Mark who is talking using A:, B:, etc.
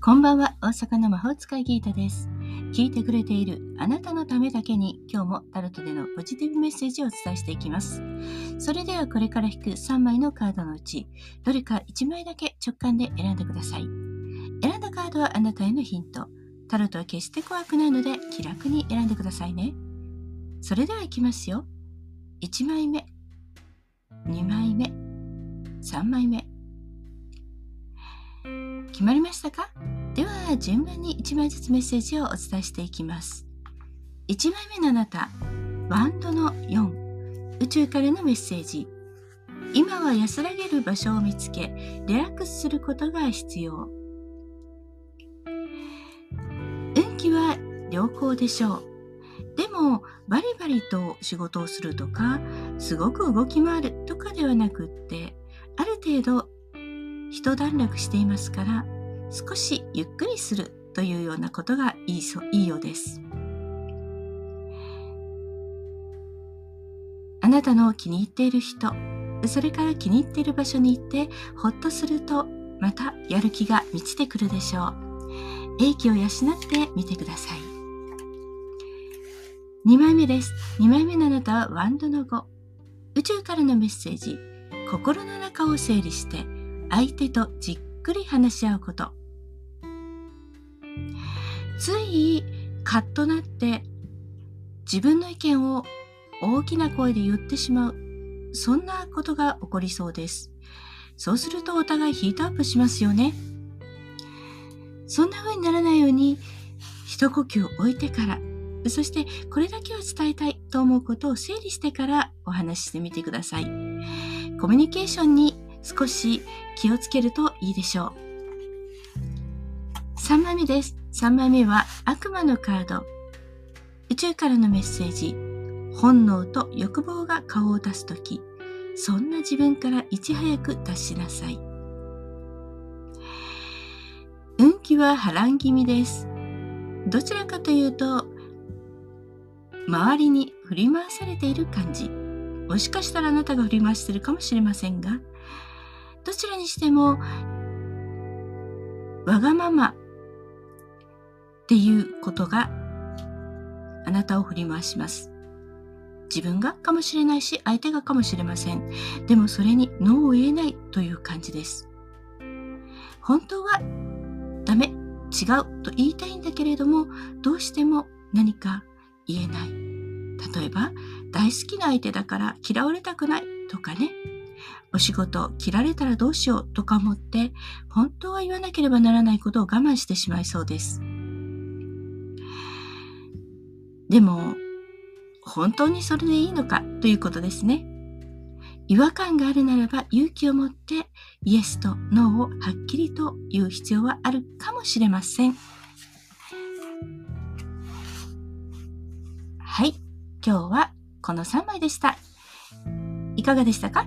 A: こんばんは、大阪の魔法使いギータです。聞いてくれているあなたのためだけに今日もタロットでのポジティブメッセージをお伝えしていきます。それではこれから引く3枚のカードのうち、どれか1枚だけ直感で選んでください。選んだカードはあなたへのヒント。タロットは決して怖くないので気楽に選んでくださいね。それではいきますよ。1枚目、2枚目、3枚目。決まりましたか？では順番に1枚ずつメッセージをお伝えしていきます。1枚目のあなたワンドの4宇宙からのメッセージ。今は安らげる場所を見つけリラックスすることが必要。運気は良好でしょう。でもバリバリと仕事をするとかすごく動き回るとかではなくってある程度一段落していますから少しゆっくりするというようなことがいいそいいようです。あなたの気に入っている人、それから気に入っている場所に行ってほっとするとまたやる気が満ちてくるでしょう。英気を養ってみてください。2枚目です。2枚目のあなたはワンドの5。宇宙からのメッセージ。心の中を整理して相手とじっくり話し合うこと。ついカッとなって自分の意見を大きな声で言ってしまう。そんなことが起こりそうです。そうするとお互いヒートアップしますよね。そんな風にならないように一呼吸置いてから、そしてこれだけは伝えたいと思うことを整理してからお話ししてみてください。コミュニケーションに少し気をつけるといいでしょう。3枚目です。3枚目は悪魔のカード。宇宙からのメッセージ。本能と欲望が顔を出すとき、そんな自分からいち早く脱しなさい。運気は波乱気味です。どちらかというと、周りに振り回されている感じ。もしかしたらあなたが振り回しているかもしれませんが、どちらにしても、わがままっていうことがあなたを振り回します。自分がかもしれないし、相手がかもしれません。でもそれにノーを言えないという感じです。本当はダメ、違うと言いたいんだけれども、どうしても何か言えない。例えば、大好きな相手だから嫌われたくないとかね。お仕事切られたらどうしようとか思って本当は言わなければならないことを我慢してしまいそうです。でも本当にそれでいいのかということですね。違和感があるならば勇気を持ってイエスとノーをはっきりと言う必要はあるかもしれません。はい、今日はこの3枚でした。いかがでしたか？